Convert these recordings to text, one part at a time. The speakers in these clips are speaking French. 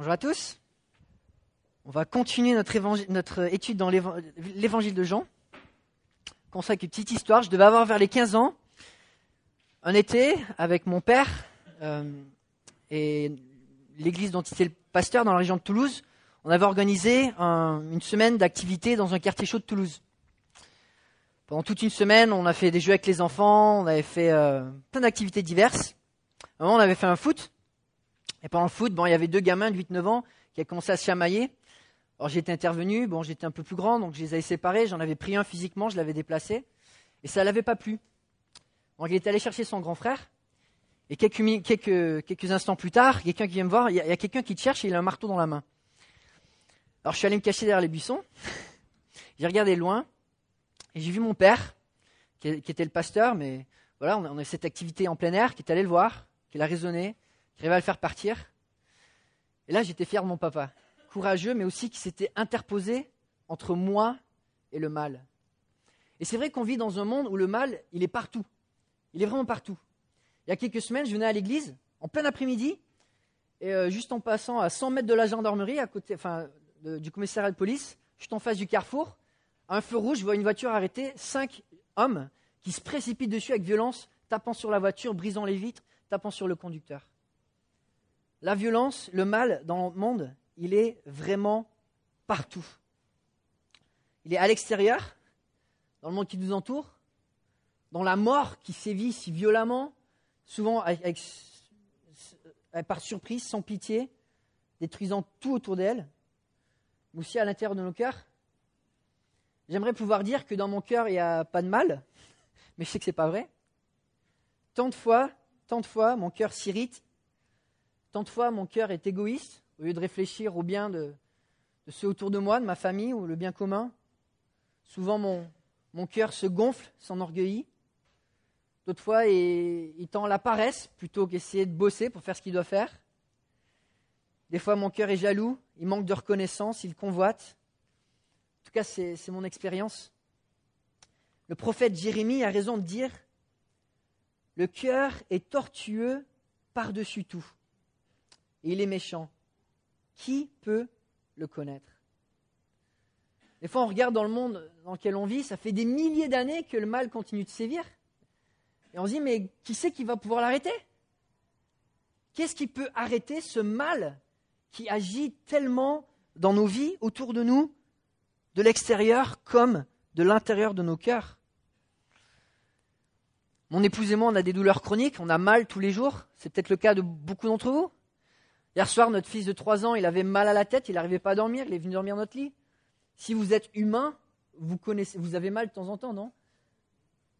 Bonjour à tous. On va continuer notre, notre étude dans l'évangile de Jean. Consacre une petite histoire. Je devais avoir vers les 15 ans. Un été, avec mon père euh, et l'église dont il était le pasteur dans la région de Toulouse, on avait organisé une semaine d'activité dans un quartier chaud de Toulouse. Pendant toute une semaine, on a fait des jeux avec les enfants, on avait fait euh, plein d'activités diverses. un moment, on avait fait un foot. Et pendant le foot, bon, il y avait deux gamins de 8-9 ans qui avaient commencé à se chamailler. Alors j'étais intervenu, bon, j'étais un peu plus grand, donc je les avais séparés, j'en avais pris un physiquement, je l'avais déplacé, et ça ne l'avait pas plu. Donc il est allé chercher son grand frère, et quelques, instants plus tard, quelqu'un qui vient me voir, il y a, quelqu'un qui te cherche et il a un marteau dans la main. Alors je suis allé me cacher derrière les buissons, j'ai regardé loin, et j'ai vu mon père, qui, était le pasteur, mais voilà, on a, on a cette activité en plein air, qui est allé le voir, qui l'a raisonné, qui arrivait à le faire partir. Et là, j'étais fier de mon papa courageux, mais aussi qui s'était interposé entre moi et le mal. Et c'est vrai qu'on vit dans un monde où le mal, il est partout. Il est vraiment partout. Il y a quelques semaines, je venais à l'église, en plein après-midi, et euh, juste en passant à 100 mètres de la gendarmerie, à côté, enfin, du commissariat de police, juste en face du carrefour, à un feu rouge, je vois une voiture arrêtée, cinq hommes qui se précipitent dessus avec violence, tapant sur la voiture, brisant les vitres, tapant sur le conducteur. La violence, le mal dans le monde, il est vraiment partout. Il est à l'extérieur, dans le monde qui nous entoure, dans la mort qui sévit si violemment, souvent par surprise, sans pitié, détruisant tout autour d'elle, mais aussi à l'intérieur de nos cœurs. J'aimerais pouvoir dire que dans mon cœur, il n'y a pas de mal, mais je sais que ce n'est pas vrai. Tant de fois, tant de fois, mon cœur s'irrite, tant de fois, mon cœur est égoïste, au lieu de réfléchir au bien de, ceux autour de moi, de ma famille ou le bien commun. Souvent, mon, cœur se gonfle, s'enorgueillit. D'autres fois, il, il tend la paresse plutôt qu'essayer de bosser pour faire ce qu'il doit faire. Des fois, mon cœur est jaloux, il manque de reconnaissance, il convoite. En tout cas, c'est mon expérience. Le prophète Jérémie a raison de dire Le cœur est tortueux par-dessus tout, et il est méchant. Qui peut le connaître? Des fois, on regarde dans le monde dans lequel on vit, ça fait des milliers d'années que le mal continue de sévir. Et on se dit, mais qui c'est qui va pouvoir l'arrêter? Qu'est-ce qui peut arrêter ce mal qui agit tellement dans nos vies, autour de nous, de l'extérieur comme de l'intérieur de nos cœurs? Mon épouse et moi, on a des douleurs chroniques, on a mal tous les jours. C'est peut-être le cas de beaucoup d'entre vous. Hier soir, notre fils de 3 ans, il avait mal à la tête, il n'arrivait pas à dormir, il est venu dormir dans notre lit. Si vous êtes humain, vous, connaissez, vous avez mal de temps en temps, non?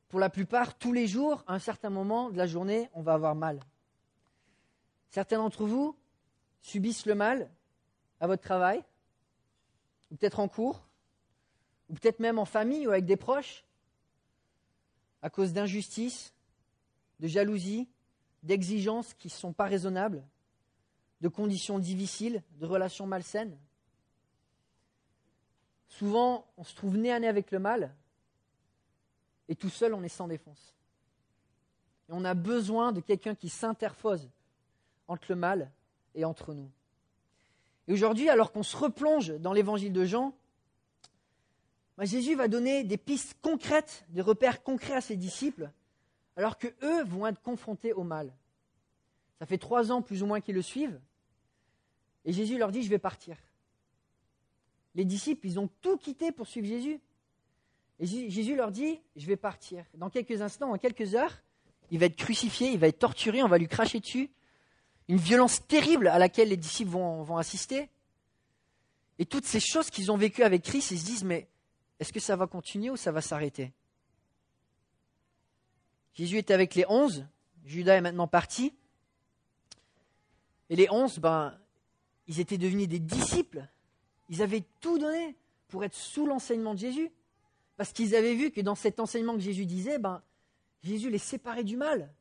Pour la plupart, tous les jours, à un certain moment de la journée, on va avoir mal. Certains d'entre vous subissent le mal à votre travail, ou peut-être en cours, ou peut-être même en famille ou avec des proches, à cause d'injustices, de jalousie, d'exigences qui ne sont pas raisonnables de conditions difficiles, de relations malsaines. Souvent, on se trouve nez à nez avec le mal, et tout seul, on est sans défense. Et on a besoin de quelqu'un qui s'interpose entre le mal et entre nous. Et aujourd'hui, alors qu'on se replonge dans l'évangile de Jean, bah, Jésus va donner des pistes concrètes, des repères concrets à ses disciples, alors que eux vont être confrontés au mal. Ça fait trois ans plus ou moins qu'ils le suivent, et Jésus leur dit, je vais partir. Les disciples, ils ont tout quitté pour suivre Jésus. Et Jésus leur dit, je vais partir. Dans quelques instants, en quelques heures, il va être crucifié, il va être torturé, on va lui cracher dessus. Une violence terrible à laquelle les disciples vont, assister. Et toutes ces choses qu'ils ont vécues avec Christ, ils se disent, mais est-ce que ça va continuer ou ça va s'arrêter? Jésus était avec les onze, Judas est maintenant parti. Et les onze, ben, ils étaient devenus des disciples. Ils avaient tout donné pour être sous l'enseignement de Jésus. Parce qu'ils avaient vu que dans cet enseignement que Jésus disait, ben, Jésus les séparait du mal.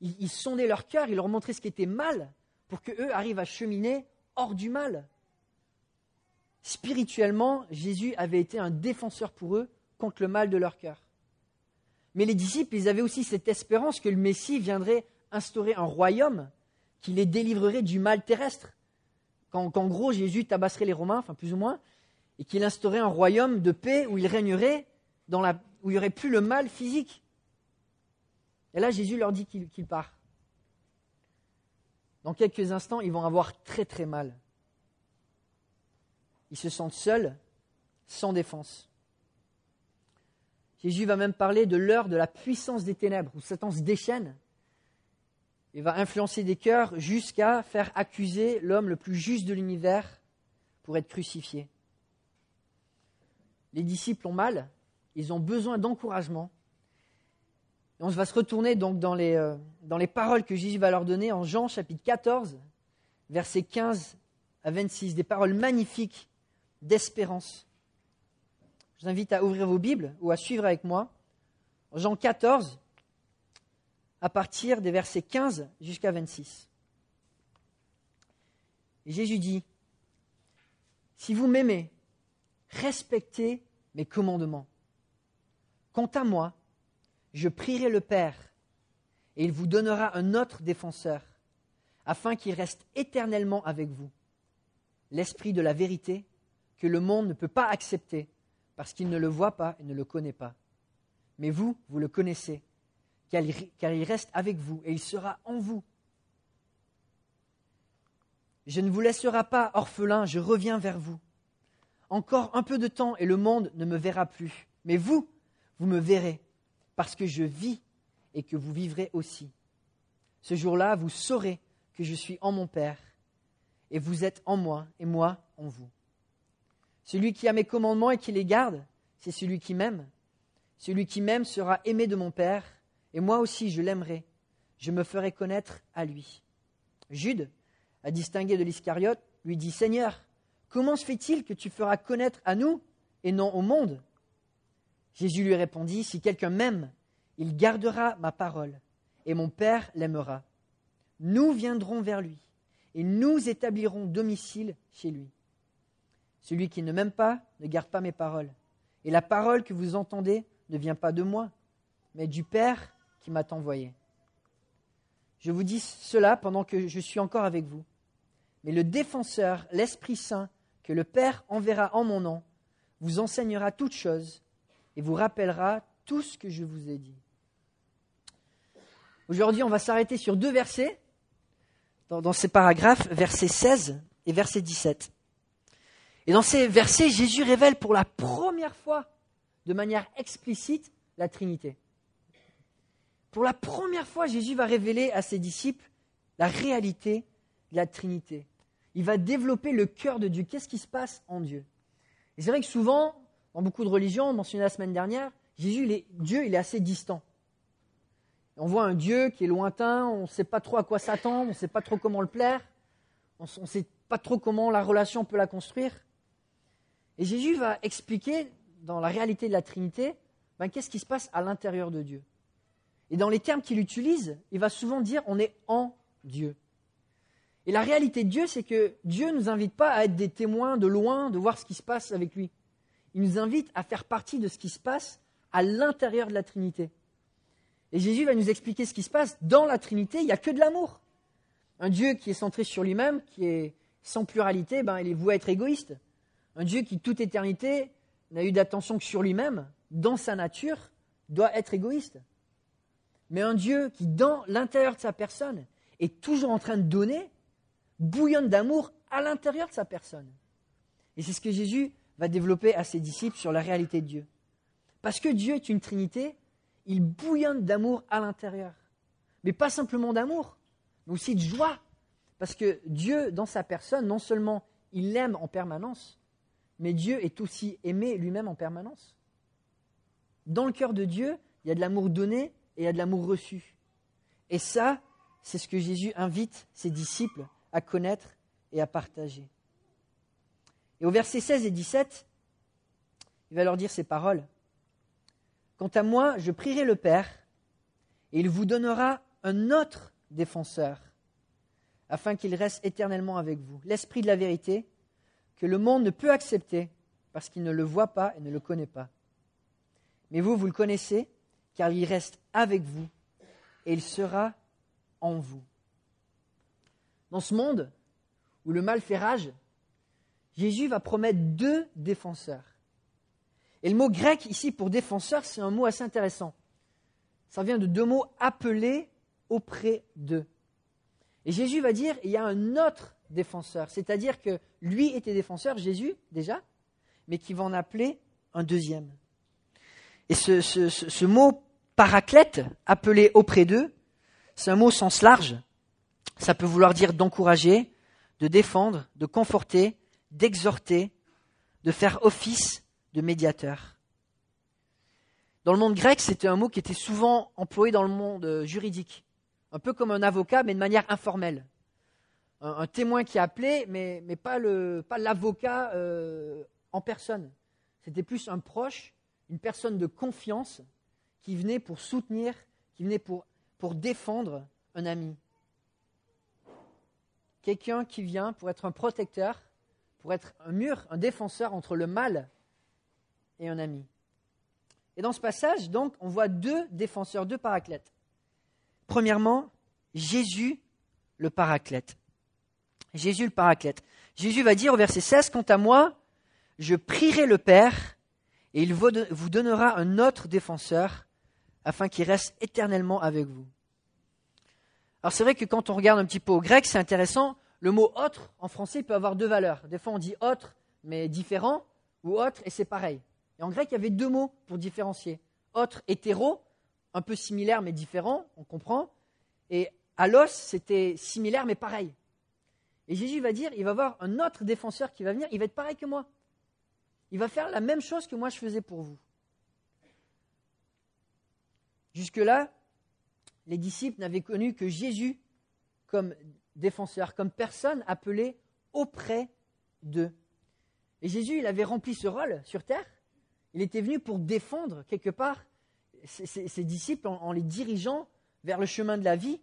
Il, sondait leur cœur, il leur montrait ce qui était mal pour qu'eux arrivent à cheminer hors du mal. Spirituellement, Jésus avait été un défenseur pour eux contre le mal de leur cœur. Mais les disciples, ils avaient aussi cette espérance que le Messie viendrait instaurer un royaume qui les délivrerait du mal terrestre, qu'en gros Jésus tabasserait les Romains, enfin plus ou moins, et qu'il instaurait un royaume de paix où il régnerait, où il n'y aurait plus le mal physique. Et là, Jésus leur dit qu'il part. Dans quelques instants, ils vont avoir très très mal. Ils se sentent seuls, sans défense. Jésus va même parler de l'heure de la puissance des ténèbres, où Satan se déchaîne et va influencer des cœurs jusqu'à faire accuser l'homme le plus juste de l'univers pour être crucifié. Les disciples ont mal, ils ont besoin d'encouragement. on va se retourner donc dans les, euh, dans les paroles que Jésus va leur donner en Jean chapitre 14, versets 15 à 26, des paroles magnifiques d'espérance. Je vous invite à ouvrir vos Bibles ou à suivre avec moi. Jean 14, à partir des versets 15 jusqu'à 26. Jésus dit, Si vous m'aimez, respectez mes commandements. Quant à moi, je prierai le Père, et il vous donnera un autre défenseur, afin qu'il reste éternellement avec vous, l'Esprit de la vérité que le monde ne peut pas accepter, parce qu'il ne le voit pas et ne le connaît pas. Mais vous, vous le connaissez, car il reste avec vous et il sera en vous. Je ne vous laisserai pas orphelin, je reviens vers vous. Encore un peu de temps et le monde ne me verra plus. Mais vous, vous me verrez, parce que je vis et que vous vivrez aussi. Ce jour-là, vous saurez que je suis en mon Père, et vous êtes en moi, et moi en vous. Celui qui a mes commandements et qui les garde, c'est celui qui m'aime. Celui qui m'aime sera aimé de mon Père, et moi aussi je l'aimerai. Je me ferai connaître à lui. Jude, à distinguer de l'Iscariote, lui dit Seigneur, comment se fait-il que tu feras connaître à nous et non au monde? Jésus lui répondit Si quelqu'un m'aime, il gardera ma parole, et mon Père l'aimera. Nous viendrons vers lui, et nous établirons domicile chez lui. Celui qui ne m'aime pas ne garde pas mes paroles. Et la parole que vous entendez ne vient pas de moi, mais du Père m'a envoyé. Je vous dis cela pendant que je suis encore avec vous. Mais le défenseur, l'Esprit Saint, que le Père enverra en mon nom, vous enseignera toutes choses et vous rappellera tout ce que je vous ai dit. Aujourd'hui, on va s'arrêter sur deux versets dans, dans, ces paragraphes, versets 16 et verset 17. Et dans ces versets, Jésus révèle pour la première fois, de manière explicite, la Trinité. Pour la première fois, Jésus va révéler à ses disciples la réalité de la Trinité. Il va développer le cœur de Dieu. Qu'est-ce qui se passe en Dieu? Et c'est vrai que souvent, dans beaucoup de religions, on mentionnait la semaine dernière, Jésus, Dieu, il est assez distant. On voit un Dieu qui est lointain, on ne sait pas trop à quoi s'attendre, on ne sait pas trop comment le plaire, on ne sait pas trop comment la relation peut la construire. Et Jésus va expliquer dans la réalité de la Trinité, ben, qu'est-ce qui se passe à l'intérieur de Dieu. Et dans les termes qu'il utilise, il va souvent dire on est en Dieu. Et la réalité de Dieu, c'est que Dieu ne nous invite pas à être des témoins de loin, de voir ce qui se passe avec lui. Il nous invite à faire partie de ce qui se passe à l'intérieur de la Trinité. Et Jésus va nous expliquer ce qui se passe. Dans la Trinité, il n'y a que de l'amour. Un Dieu qui est centré sur lui-même, qui est sans pluralité, ben, il est voué à être égoïste. Un Dieu qui, toute éternité, n'a eu d'attention que sur lui-même, dans sa nature, doit être égoïste mais un Dieu qui, dans l'intérieur de sa personne, est toujours en train de donner, bouillonne d'amour à l'intérieur de sa personne. Et c'est ce que Jésus va développer à ses disciples sur la réalité de Dieu. Parce que Dieu est une Trinité, il bouillonne d'amour à l'intérieur. Mais pas simplement d'amour, mais aussi de joie. Parce que Dieu, dans sa personne, non seulement il l'aime en permanence, mais Dieu est aussi aimé lui-même en permanence. Dans le cœur de Dieu, il y a de l'amour donné et a de l'amour reçu. Et ça, c'est ce que Jésus invite ses disciples à connaître et à partager. Et au verset 16 et 17, il va leur dire ces paroles. Quant à moi, je prierai le Père, et il vous donnera un autre défenseur, afin qu'il reste éternellement avec vous, l'Esprit de la vérité, que le monde ne peut accepter, parce qu'il ne le voit pas et ne le connaît pas. Mais vous, vous le connaissez, car il reste avec vous et il sera en vous. Dans ce monde où le mal fait rage, Jésus va promettre deux défenseurs. Et le mot grec ici pour défenseur, c'est un mot assez intéressant. Ça vient de deux mots appelés auprès d'eux. Et Jésus va dire, il y a un autre défenseur, c'est-à-dire que lui était défenseur, Jésus déjà, mais qui va en appeler un deuxième. Et ce, ce mot paraclète, appelé auprès d'eux, c'est un mot au sens large. Ça peut vouloir dire d'encourager, de défendre, de conforter, d'exhorter, de faire office de médiateur. Dans le monde grec, c'était un mot qui était souvent employé dans le monde juridique, un peu comme un avocat, mais de manière informelle. Un, témoin qui appelait, mais, mais pas l'avocat euh, en personne. C'était plus un proche, une personne de confiance qui venait pour soutenir, qui venait pour, défendre un ami. Quelqu'un qui vient pour être un protecteur, pour être un mur, un défenseur entre le mal et un ami. Et dans ce passage, donc, on voit deux défenseurs, deux paraclètes. Premièrement, Jésus le paraclète. Jésus le paraclète. Jésus va dire au verset 16, Quant à moi, je prierai le Père, et il vous donnera un autre défenseur, afin qu'il reste éternellement avec vous. Alors c'est vrai que quand on regarde un petit peu au grec, c'est intéressant, le mot autre en français peut avoir deux valeurs. Des fois on dit autre, mais différent, ou autre, et c'est pareil. Et en grec, il y avait deux mots pour différencier. Autre, hétéro, un peu similaire mais différent, on comprend. Et alos, c'était similaire mais pareil. Et Jésus va dire, il va avoir un autre défenseur qui va venir, il va être pareil que moi. Il va faire la même chose que moi je faisais pour vous. Jusque-là, les disciples n'avaient connu que Jésus comme défenseur, comme personne appelée auprès d'eux. Et Jésus, il avait rempli ce rôle sur terre, il était venu pour défendre quelque part ses, disciples en, les dirigeant vers le chemin de la vie,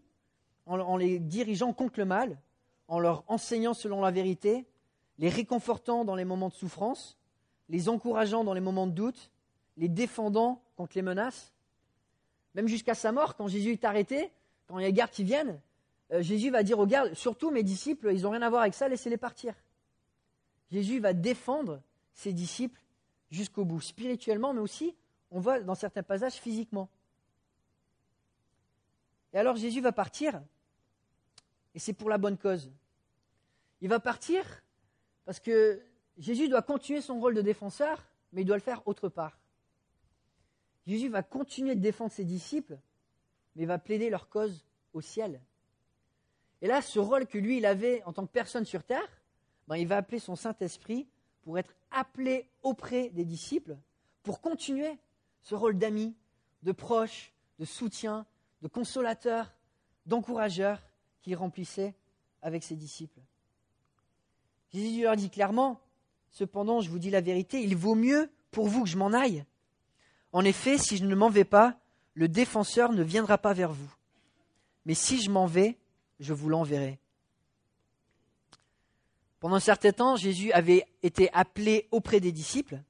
en, les dirigeant contre le mal, en leur enseignant selon la vérité, les réconfortant dans les moments de souffrance, les encourageant dans les moments de doute, les défendant contre les menaces. Même jusqu'à sa mort, quand Jésus est arrêté, quand il y a les gardes qui viennent, euh, Jésus va dire aux gardes, surtout mes disciples, ils n'ont rien à voir avec ça, laissez-les partir. Jésus va défendre ses disciples jusqu'au bout, spirituellement, mais aussi, on voit dans certains passages, physiquement. Et alors Jésus va partir, et c'est pour la bonne cause. Il va partir parce que Jésus doit continuer son rôle de défenseur, mais il doit le faire autre part. Jésus va continuer de défendre ses disciples, mais va plaider leur cause au ciel. Et là, ce rôle que lui, il avait en tant que personne sur terre, ben, il va appeler son Saint-Esprit pour être appelé auprès des disciples, pour continuer ce rôle d'ami, de proche, de soutien, de consolateur, d'encourageur qu'il remplissait avec ses disciples. Jésus leur dit clairement, cependant je vous dis la vérité, il vaut mieux pour vous que je m'en aille. En effet, si je ne m'en vais pas, le défenseur ne viendra pas vers vous. Mais si je m'en vais, je vous l'enverrai. Pendant un certain temps, Jésus avait été appelé auprès des disciples.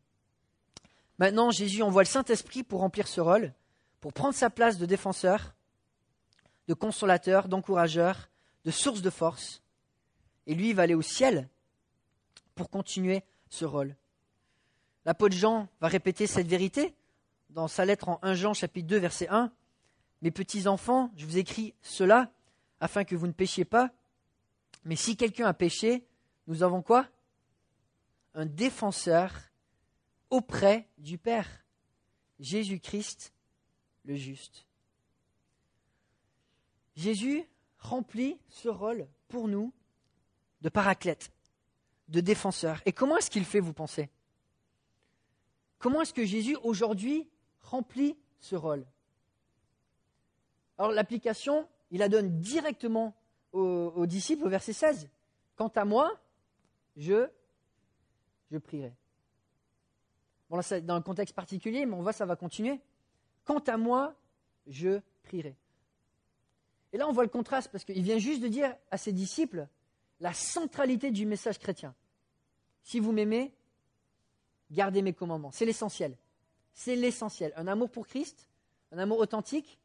Maintenant, Jésus envoie le Saint-Esprit pour remplir ce rôle, pour prendre sa place de défenseur, de consolateur, d'encourageur, de source de force. Et lui, va aller au ciel pour continuer ce rôle. L'apôtre Jean va répéter cette vérité dans sa lettre en 1 Jean chapitre 2 verset 1. Mes petits enfants, je vous écris cela afin que vous ne péchiez pas. Mais si quelqu'un a péché, nous avons quoi? Un défenseur auprès du Père, Jésus-Christ le juste. Jésus remplit ce rôle pour nous de paraclète, de défenseur. Et comment est-ce qu'il fait, vous pensez? Comment est-ce que Jésus aujourd'hui remplit ce rôle Alors l'application, il la donne directement aux, disciples au verset 16. Quant à moi, je, je prierai. Bon, là, c'est dans un contexte particulier, mais on voit ça va continuer. Quant à moi, je prierai. Et là, on voit le contraste, parce qu'il vient juste de dire à ses disciples la centralité du message chrétien. Si vous m'aimez, gardez mes commandements. C'est l'essentiel. C'est l'essentiel. Un amour pour Christ, un amour authentique,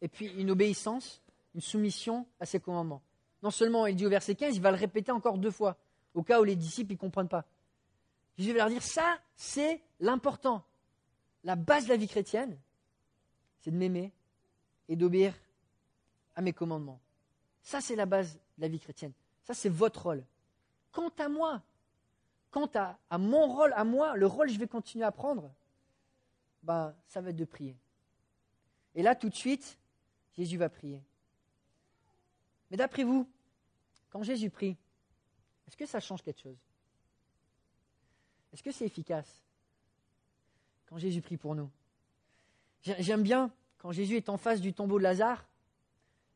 et puis une obéissance, une soumission à ses commandements. Non seulement il dit au verset 15, il va le répéter encore deux fois, au cas où les disciples ne comprennent pas. Jésus va leur dire, ça, c'est l'important. La base de la vie chrétienne, c'est de m'aimer et d'obéir à mes commandements. Ça, c'est la base de la vie chrétienne. Ça, c'est votre rôle. Quant à moi, quant à, mon rôle, à moi, le rôle que je vais continuer à prendre, ben, ça va être de prier. Et là, tout de suite, Jésus va prier. Mais d'après vous, quand Jésus prie, est-ce que ça change quelque chose? Est-ce que c'est efficace quand Jésus prie pour nous? J'aime bien quand Jésus est en face du tombeau de Lazare,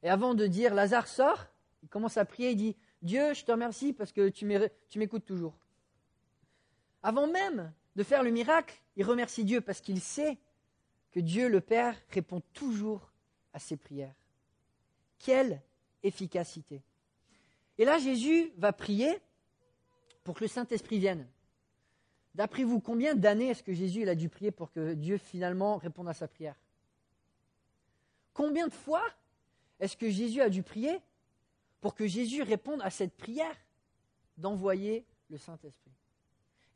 et avant de dire Lazare sort, il commence à prier, il dit Dieu, je te remercie parce que tu m'écoutes toujours. Avant même de faire le miracle, il remercie Dieu parce qu'il sait que Dieu le Père répond toujours à ses prières. Quelle efficacité. Et là, Jésus va prier pour que le Saint-Esprit vienne. D'après vous, combien d'années est-ce que Jésus a dû prier pour que Dieu finalement réponde à sa prière? Combien de fois est-ce que Jésus a dû prier pour que Jésus réponde à cette prière d'envoyer le Saint-Esprit?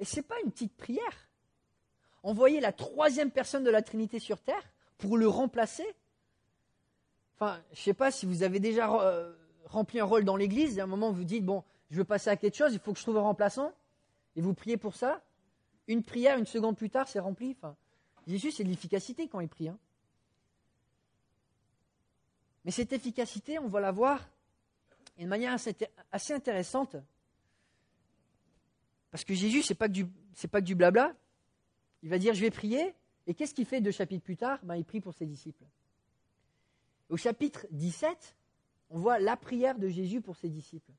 Et ce n'est pas une petite prière. Envoyer la troisième personne de la Trinité sur terre pour le remplacer Enfin, je ne sais pas si vous avez déjà euh, rempli un rôle dans l'Église, à un moment vous dites, bon, je veux passer à quelque chose, il faut que je trouve un remplaçant, et vous priez pour ça. Une prière, une seconde plus tard, c'est rempli. Enfin, Jésus, c'est de l'efficacité quand il prie. Hein. Mais cette efficacité, on va la voir d'une manière assez intéressante. Parce que Jésus, ce n'est pas, que du, pas que blabla. Il va dire, je vais prier. Et qu'est-ce qu'il fait deux chapitres plus tard? Ben, Il prie pour ses disciples. Au chapitre 17, on voit la prière de Jésus pour ses disciples.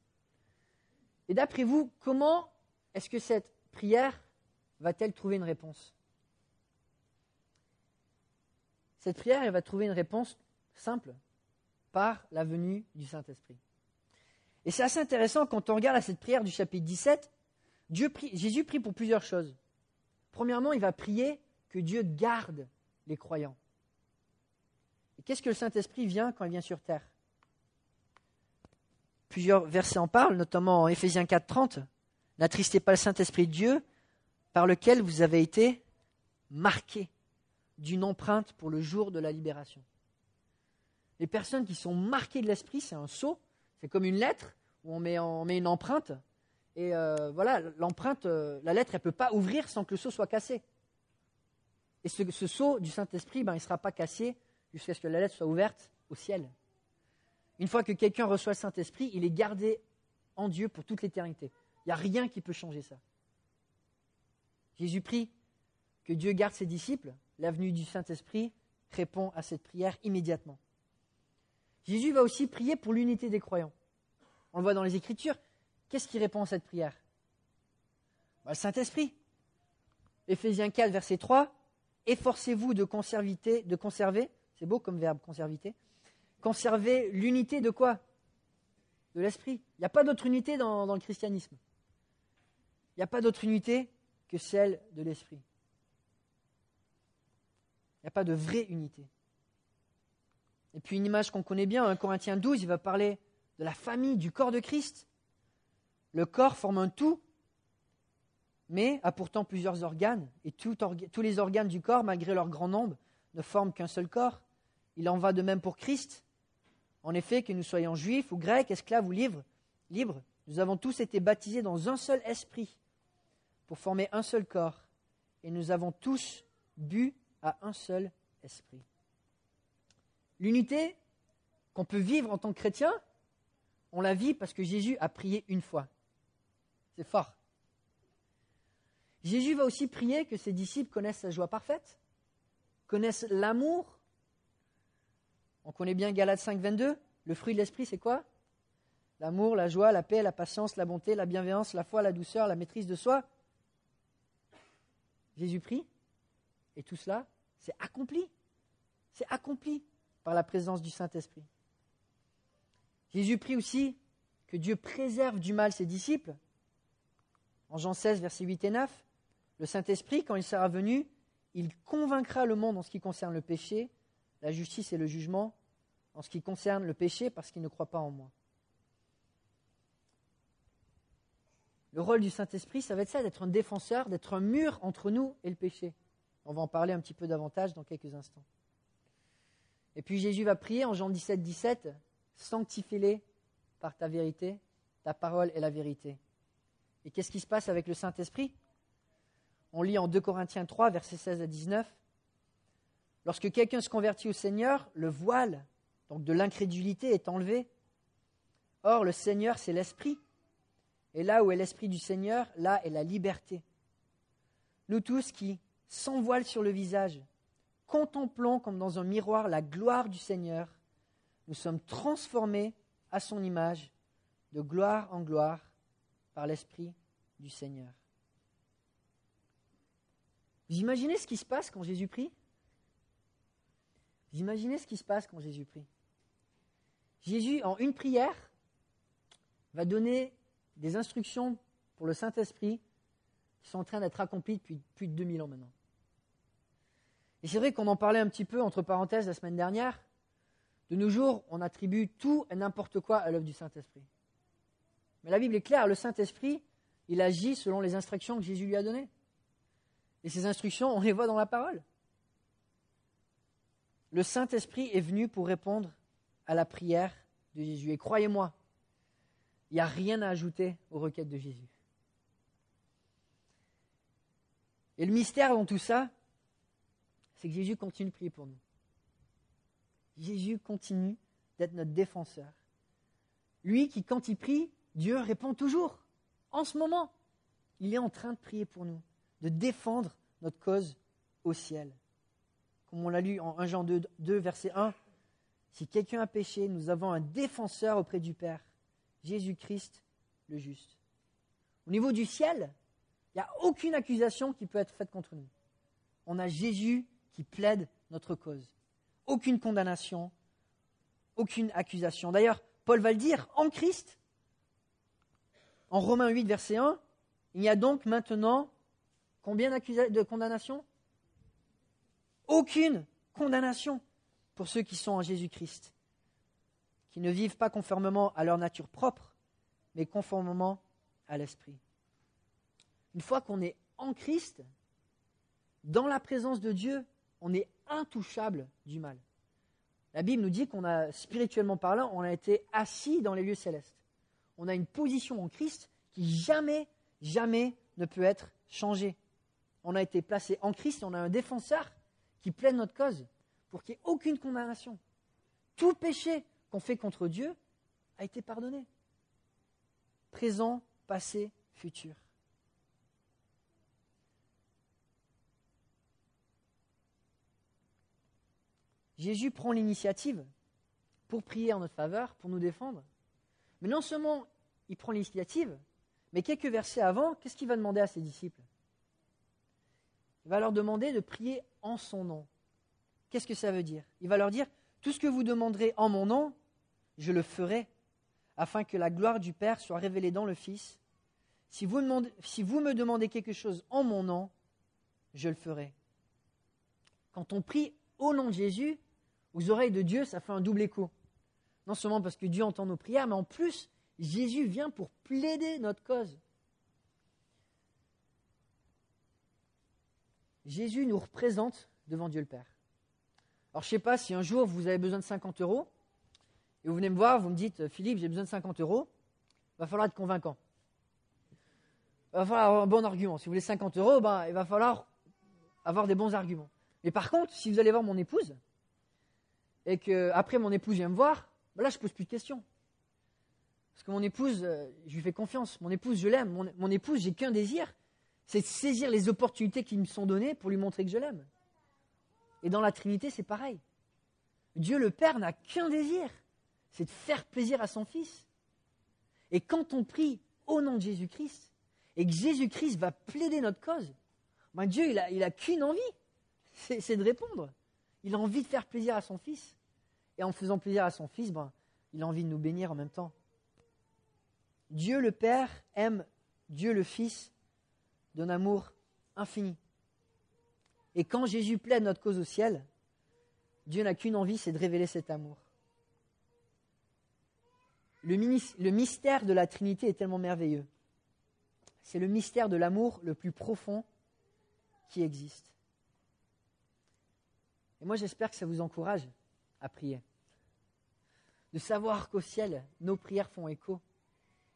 Et d'après vous, comment est-ce que cette prière va-t-elle trouver une réponse? Cette prière, elle va trouver une réponse simple par la venue du Saint-Esprit. Et c'est assez intéressant quand on regarde à cette prière du chapitre 17, Jésus prie pour plusieurs choses. Premièrement, il va prier que Dieu garde les croyants. Qu'est-ce que le Saint-Esprit vient quand il vient sur terre? Plusieurs versets en parlent, notamment en Éphésiens 4, 30. N'attristez pas le Saint-Esprit de Dieu, par lequel vous avez été marqués d'une empreinte pour le jour de la libération les personnes qui sont marquées de l'esprit, c'est un sceau, c'est comme une lettre où on met, une empreinte. Et euh, voilà, l'empreinte, euh, la lettre, elle ne peut pas ouvrir sans que le sceau soit cassé. Et ce, sceau du Saint-Esprit, ben, il ne sera pas cassé jusqu'à ce que la lettre soit ouverte au ciel. Une fois que quelqu'un reçoit le Saint-Esprit, il est gardé en Dieu pour toute l'éternité. Il n'y a rien qui peut changer ça. Jésus prie que Dieu garde ses disciples. L'avenue du Saint-Esprit répond à cette prière immédiatement. Jésus va aussi prier pour l'unité des croyants. On le voit dans les Écritures. Qu'est-ce qui répond à cette prière? Bah, Le Saint-Esprit. Éphésiens 4, verset 3. Efforcez-vous de, de conserver, c'est beau comme verbe, conserviter, conserver l'unité de quoi? De l'esprit. Il n'y a pas d'autre unité dans, dans le christianisme. Il n'y a pas d'autre unité que celle de l'esprit. Il n'y a pas de vraie unité. Et puis une image qu'on connaît bien, 1 Corinthiens 12, il va parler de la famille, du corps de Christ. Le corps forme un tout, mais a pourtant plusieurs organes, et tous les organes du corps, malgré leur grand nombre, ne forment qu'un seul corps. Il en va de même pour Christ. En effet, que nous soyons juifs ou grecs, esclaves ou libres, libres, nous avons tous été baptisés dans un seul esprit pour former un seul corps, et nous avons tous bu à un seul esprit. L'unité qu'on peut vivre en tant que chrétien, on la vit parce que Jésus a prié une fois. C'est fort. Jésus va aussi prier que ses disciples connaissent sa joie parfaite, connaissent l'amour. On connaît bien Galates 5, 22. Le fruit de l'esprit, c'est quoi? L'amour, la joie, la paix, la patience, la bonté, la bienveillance, la foi, la douceur, la maîtrise de soi. Jésus prie, et tout cela, c'est accompli. C'est accompli par la présence du Saint-Esprit. Jésus prie aussi que Dieu préserve du mal ses disciples. En Jean 16, versets 8 et 9, le Saint-Esprit, quand il sera venu, il convaincra le monde en ce qui concerne le péché, la justice et le jugement, en ce qui concerne le péché parce qu'il ne croit pas en moi. Le rôle du Saint-Esprit, ça va être ça, d'être un défenseur, d'être un mur entre nous et le péché. On va en parler un petit peu davantage dans quelques instants. Et puis Jésus va prier en Jean 17, 17, sanctifie-les par ta vérité, ta parole est la vérité. Et qu'est-ce qui se passe avec le Saint-Esprit? On lit en 2 Corinthiens 3, versets 16 à 19. Lorsque quelqu'un se convertit au Seigneur, le voile, donc de l'incrédulité, est enlevé. Or, le Seigneur, c'est l'Esprit. Et là où est l'Esprit du Seigneur, là est la liberté. Nous tous qui, sans voile sur le visage, contemplons comme dans un miroir la gloire du Seigneur, nous sommes transformés à son image, de gloire en gloire, par l'Esprit du Seigneur. Vous imaginez ce qui se passe quand Jésus prie Vous imaginez ce qui se passe quand Jésus prie Jésus, en une prière, va donner des instructions pour le Saint-Esprit qui sont en train d'être accomplies depuis plus de 2000 ans maintenant. Et c'est vrai qu'on en parlait un petit peu, entre parenthèses, la semaine dernière. De nos jours, on attribue tout et n'importe quoi à l'œuvre du Saint-Esprit. Mais la Bible est claire, le Saint-Esprit, il agit selon les instructions que Jésus lui a données. Et ces instructions, on les voit dans la parole. Le Saint-Esprit est venu pour répondre à la prière de Jésus. Et croyez-moi, il n'y a rien à ajouter aux requêtes de Jésus. Et le mystère dans tout ça, c'est que Jésus continue de prier pour nous. Jésus continue d'être notre défenseur. Lui qui, quand il prie, Dieu répond toujours. En ce moment, il est en train de prier pour nous, de défendre notre cause au ciel. Comme on l'a lu en 1 Jean 2, 2 verset 1, si quelqu'un a péché, nous avons un défenseur auprès du Père, Jésus-Christ le juste. Au niveau du ciel, il n'y a aucune accusation qui peut être faite contre nous. On a Jésus qui plaide notre cause. Aucune condamnation, aucune accusation. D'ailleurs, Paul va le dire, en Christ, en Romains 8, verset 1, il y a donc maintenant combien de condamnations? Aucune condamnation pour ceux qui sont en Jésus-Christ, qui ne vivent pas conformément à leur nature propre, mais conformément à l'Esprit. Une fois qu'on est en Christ, dans la présence de Dieu, on est intouchable du mal. La Bible nous dit qu'on a, spirituellement parlant, on a été assis dans les lieux célestes. On a une position en Christ qui jamais, jamais ne peut être changée. On a été placé en Christ on a un défenseur qui plaide notre cause pour qu'il n'y ait aucune condamnation. Tout péché qu'on fait contre Dieu a été pardonné. Présent, passé, futur. Jésus prend l'initiative pour prier en notre faveur, pour nous défendre. Mais non seulement il prend l'initiative, mais quelques versets avant, qu'est-ce qu'il va demander à ses disciples? Il va leur demander de prier en son nom. Qu'est-ce que ça veut dire? Il va leur dire, tout ce que vous demanderez en mon nom, je le ferai, afin que la gloire du Père soit révélée dans le Fils. Si vous, si vous me demandez quelque chose en mon nom, je le ferai. Quand on prie au nom de Jésus, aux oreilles de Dieu, ça fait un double écho. Non seulement parce que Dieu entend nos prières, mais en plus, Jésus vient pour plaider notre cause. Jésus nous représente devant Dieu le Père. Alors je ne sais pas si un jour vous avez besoin de 50 euros, et vous venez me voir, vous me dites, Philippe, j'ai besoin de 50 euros, il va falloir être convaincant. Il va falloir avoir un bon argument. Si vous voulez 50 euros, ben, il va falloir avoir des bons arguments. Mais par contre, si vous allez voir mon épouse, et que après mon épouse vient me voir, là je pose plus de questions. Parce que mon épouse, euh, je lui fais confiance. Mon épouse, je l'aime. Mon, mon, épouse, j'ai qu'un désir, c'est de saisir les opportunités qui me sont données pour lui montrer que je l'aime. Et dans la Trinité, c'est pareil. Dieu le Père n'a qu'un désir, c'est de faire plaisir à son Fils. Et quand on prie au nom de Jésus-Christ, et que Jésus-Christ va plaider notre cause, ben Dieu, il n'a il a qu'une envie, c'est de répondre. Il a envie de faire plaisir à son Fils. Et en faisant plaisir à son Fils, ben, il a envie de nous bénir en même temps. Dieu le Père aime Dieu le Fils d'un amour infini. Et quand Jésus plaide notre cause au ciel, Dieu n'a qu'une envie, c'est de révéler cet amour. Le, mystère de la Trinité est tellement merveilleux. c'est le mystère de l'amour le plus profond qui existe. Et moi, j'espère que ça vous encourage à prier. De savoir qu'au ciel, nos prières font écho.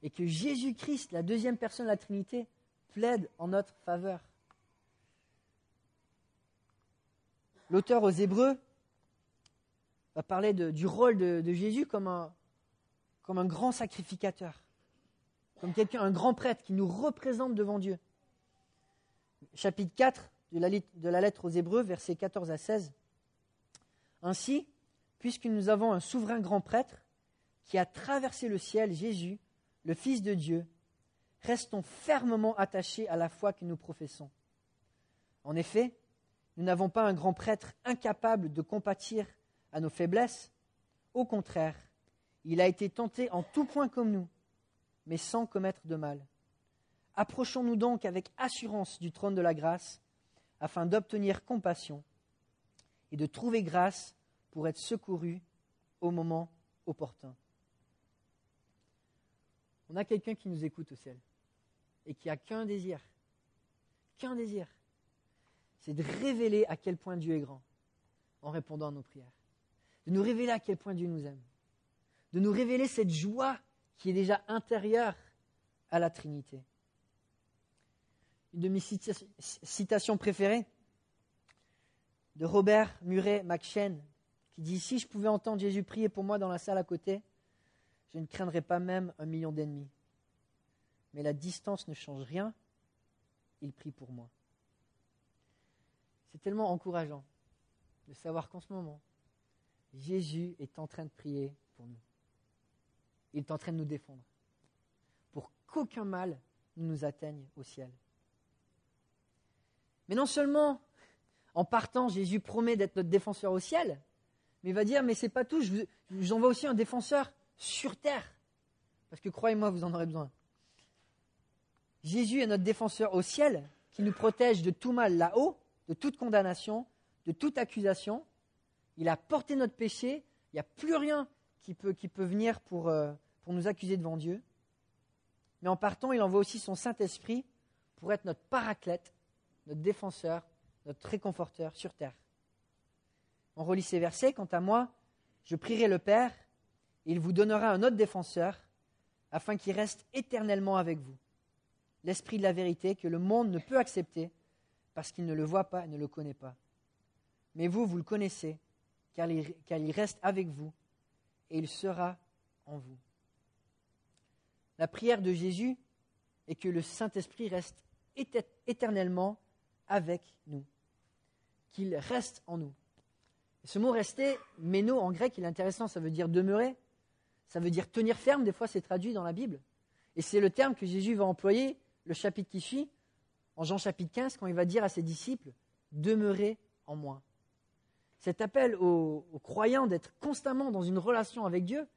Et que Jésus-Christ, la deuxième personne de la Trinité, plaide en notre faveur. L'auteur aux Hébreux va parler du rôle de, Jésus comme un, comme un grand sacrificateur, comme quelqu'un, un grand prêtre qui nous représente devant Dieu. Chapitre 4 de la, de la lettre aux Hébreux, versets 14 à 16. Ainsi, puisque nous avons un souverain grand prêtre qui a traversé le ciel, Jésus, le Fils de Dieu, restons fermement attachés à la foi que nous professons. En effet, nous n'avons pas un grand prêtre incapable de compatir à nos faiblesses. Au contraire, il a été tenté en tout point comme nous, mais sans commettre de mal. Approchons-nous donc avec assurance du trône de la grâce, afin d'obtenir compassion et de trouver grâce pour être secouru au moment opportun. On a quelqu'un qui nous écoute au ciel et qui a qu'un désir, qu'un désir, c'est de révéler à quel point Dieu est grand en répondant à nos prières, de nous révéler à quel point Dieu nous aime, de nous révéler cette joie qui est déjà intérieure à la Trinité. Une de mes citations préférées de Robert Murray McShane, qui dit Si je pouvais entendre Jésus prier pour moi dans la salle à côté, je ne craindrais pas même un million d'ennemis. Mais la distance ne change rien, il prie pour moi. C'est tellement encourageant de savoir qu'en ce moment, Jésus est en train de prier pour nous. Il est en train de nous défendre pour qu'aucun mal ne nous atteigne au ciel. Mais non seulement en partant, Jésus promet d'être notre défenseur au ciel, mais il va dire, mais c'est pas tout, je vous aussi un défenseur sur terre. Parce que croyez-moi, vous en aurez besoin. Jésus est notre défenseur au ciel, qui nous protège de tout mal là-haut, de toute condamnation, de toute accusation. Il a porté notre péché, il n'y a plus rien qui peut, qui peut venir pour, euh, pour nous accuser devant Dieu. Mais en partant, il envoie aussi son Saint-Esprit pour être notre paraclète, notre défenseur, notre réconforteur sur terre. On relit ces versets. Quant à moi, je prierai le Père, et il vous donnera un autre défenseur, afin qu'il reste éternellement avec vous. L'Esprit de la vérité que le monde ne peut accepter, parce qu'il ne le voit pas et ne le connaît pas. Mais vous, vous le connaissez, car il, car il reste avec vous, et il sera en vous. La prière de Jésus est que le Saint-Esprit reste éternellement avec nous qu'il reste en nous. Ce mot rester, méno en grec, il est intéressant, ça veut dire demeurer, ça veut dire tenir ferme, des fois c'est traduit dans la Bible. Et c'est le terme que Jésus va employer, le chapitre qui suit, en Jean chapitre 15, quand il va dire à ses disciples, demeurez en moi. Cet appel aux, croyants d'être constamment dans une relation avec Dieu,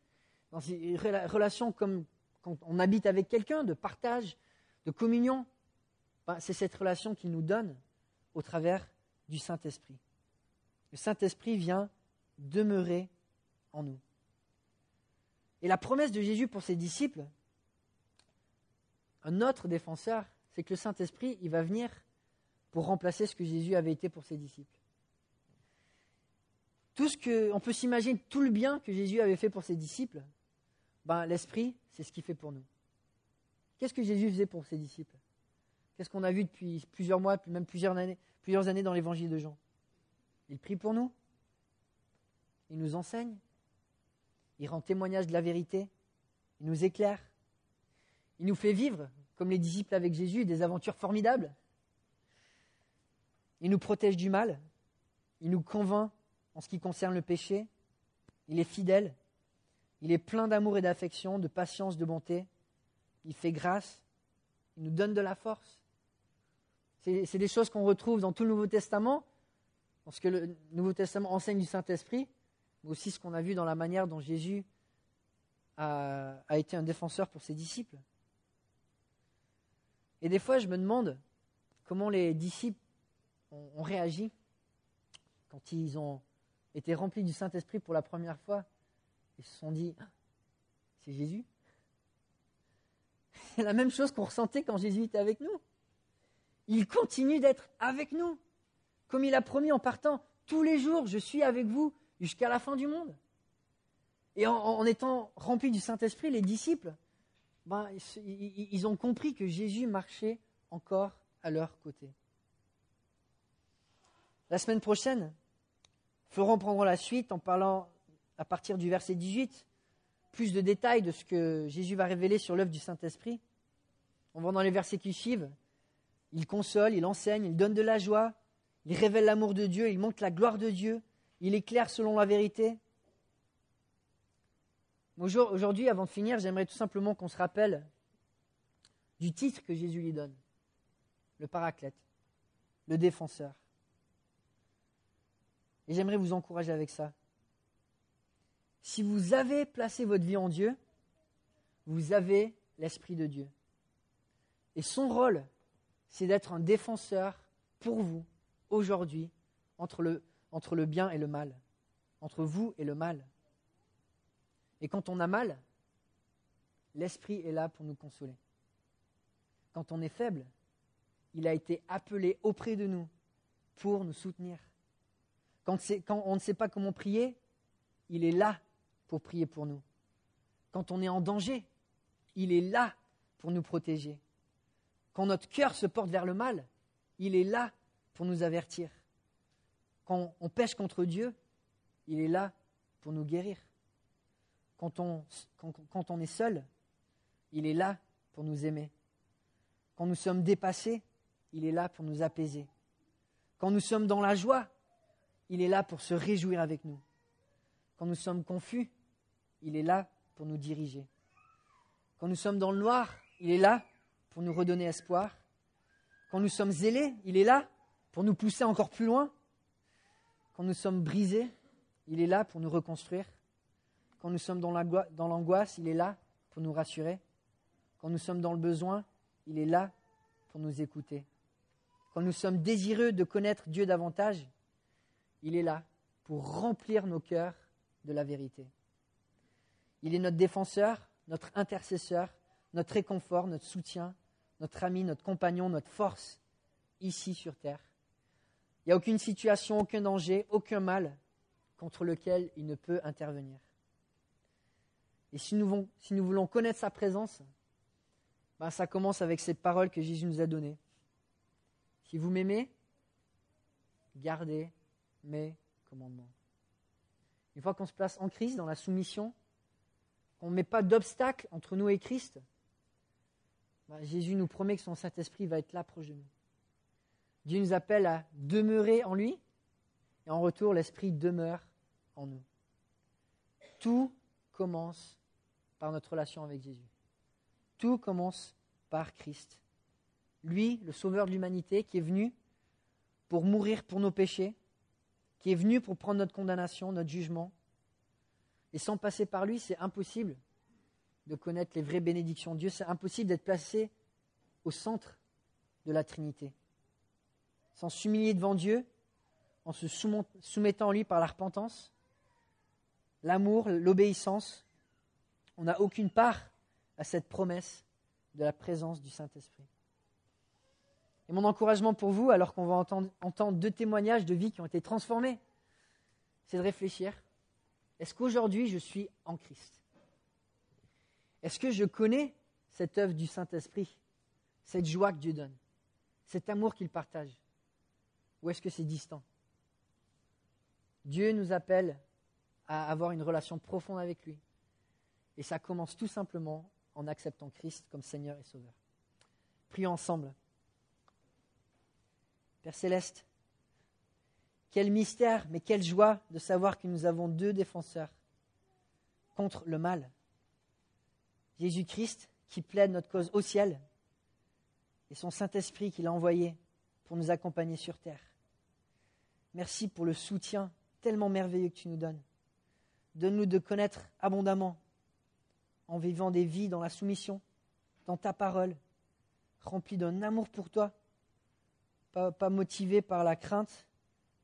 dans une relation comme quand on habite avec quelqu'un, de partage, de communion, ben, c'est cette relation qu'il nous donne au travers du Saint-Esprit. Le Saint-Esprit vient demeurer en nous. Et la promesse de Jésus pour ses disciples, un autre défenseur, c'est que le Saint-Esprit, il va venir pour remplacer ce que Jésus avait été pour ses disciples. Tout ce que, on peut s'imaginer tout le bien que Jésus avait fait pour ses disciples, ben, l'Esprit, c'est ce qu'il fait pour nous. Qu'est-ce que Jésus faisait pour ses disciples? Qu'est-ce qu'on a vu depuis plusieurs mois, même plusieurs années, plusieurs années dans l'évangile de Jean? Il prie pour nous. Il nous enseigne. Il rend témoignage de la vérité. Il nous éclaire. Il nous fait vivre, comme les disciples avec Jésus, des aventures formidables. Il nous protège du mal. Il nous convainc en ce qui concerne le péché. Il est fidèle. Il est plein d'amour et d'affection, de patience, de bonté. Il fait grâce. Il nous donne de la force. C'est des choses qu'on retrouve dans tout le Nouveau Testament, parce que le Nouveau Testament enseigne du Saint-Esprit, mais aussi ce qu'on a vu dans la manière dont Jésus a, été un défenseur pour ses disciples. Et des fois, je me demande comment les disciples ont, réagi quand ils ont été remplis du Saint-Esprit pour la première fois. Ils se sont dit, ah, c'est Jésus C'est la même chose qu'on ressentait quand Jésus était avec nous. Il continue d'être avec nous. Comme il a promis en partant, tous les jours, je suis avec vous jusqu'à la fin du monde. Et en, étant remplis du Saint-Esprit, les disciples, ben, ils ont compris que Jésus marchait encore à leur côté. La semaine prochaine, Florent prendra la suite en parlant à partir du verset 18 plus de détails de ce que Jésus va révéler sur l'œuvre du Saint-Esprit. On va dans les versets qui suivent. Il console, il enseigne, il donne de la joie, il révèle l'amour de Dieu, il montre la gloire de Dieu, il éclaire selon la vérité. Aujourd'hui, avant de finir, j'aimerais tout simplement qu'on se rappelle du titre que Jésus lui donne, le paraclète, le défenseur. Et j'aimerais vous encourager avec ça. Si vous avez placé votre vie en Dieu, vous avez l'Esprit de Dieu. Et son rôle, c'est d'être un défenseur pour vous aujourd'hui entre le, bien et le mal, entre vous et le mal. Et quand on a mal, l'Esprit est là pour nous consoler. Quand on est faible, il a été appelé auprès de nous pour nous soutenir. Quand, quand on ne sait pas comment prier, il est là pour prier pour nous. Quand on est en danger, il est là pour nous protéger. Quand notre cœur se porte vers le mal, il est là pour nous avertir. Quand on pêche contre Dieu, il est là pour nous guérir. Quand on, quand, on est seul, il est là pour nous aimer. Quand nous sommes dépassés, il est là pour nous apaiser. Quand nous sommes dans la joie, il est là pour se réjouir avec nous. Quand nous sommes confus, il est là pour nous diriger. Quand nous sommes dans le noir, il est là pour nous redonner espoir. Quand nous sommes zélés, il est là pour nous pousser encore plus loin. Quand nous sommes brisés, il est là pour nous reconstruire. Quand nous sommes dans l'angoisse, il est là pour nous rassurer. Quand nous sommes dans le besoin, il est là pour nous écouter. Quand nous sommes désireux de connaître Dieu davantage, il est là pour remplir nos cœurs de la vérité. Il est notre défenseur, notre intercesseur, notre réconfort, notre soutien, notre ami, notre compagnon, notre force ici sur terre. Il n'y a aucune situation, aucun danger, aucun mal contre lequel il ne peut intervenir. Et si nous, voulons, connaître sa présence, ben ça commence avec cette parole que Jésus nous a donnée. Si vous m'aimez, gardez mes commandements. Une fois qu'on se place en Christ, dans la soumission, qu'on ne met pas d'obstacle entre nous et Christ, ben Jésus nous promet que son Saint-Esprit va être là proche de nous. Dieu nous appelle à demeurer en lui, et en retour, l'Esprit demeure en nous. Tout commence par notre relation avec Jésus. Tout commence par Christ. Lui, le Sauveur de l'humanité, qui est venu pour mourir pour nos péchés, qui est venu pour prendre notre condamnation, notre jugement. Et sans passer par lui, c'est impossible de connaître les vraies bénédictions de Dieu, c'est impossible d'être placé au centre de la Trinité. Sans s'humilier devant Dieu, en se soumettant à lui par la repentance, l'amour, l'obéissance, on n'a aucune part à cette promesse de la présence du Saint-Esprit. Et mon encouragement pour vous, alors qu'on va entendre, entendre, deux témoignages de vie qui ont été transformés, c'est de réfléchir. Est-ce qu'aujourd'hui je suis en Christ? Est-ce que je connais cette œuvre du Saint-Esprit, cette joie que Dieu donne, cet amour qu'il partage? Ou est-ce que c'est distant? Dieu nous appelle à avoir une relation profonde avec lui. Et ça commence tout simplement en acceptant Christ comme Seigneur et Sauveur. Prions ensemble. Père céleste, quel mystère, mais quelle joie de savoir que nous avons deux défenseurs contre le mal. Jésus-Christ qui plaide notre cause au ciel et son Saint-Esprit qu'il a envoyé pour nous accompagner sur terre. Merci pour le soutien tellement merveilleux que tu nous donnes. Donne-nous de connaître abondamment en vivant des vies dans la soumission, dans ta parole, remplis d'un amour pour toi pas, motivé par la crainte,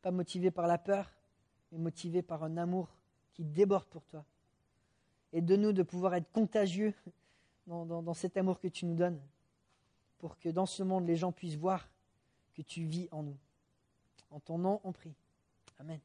pas motivé par la peur, mais motivé par un amour qui déborde pour toi. Et de nous de pouvoir être contagieux dans cet amour que tu nous donnes, pour que dans ce monde, les gens puissent voir que tu vis en nous. En ton nom, on prie. Amen.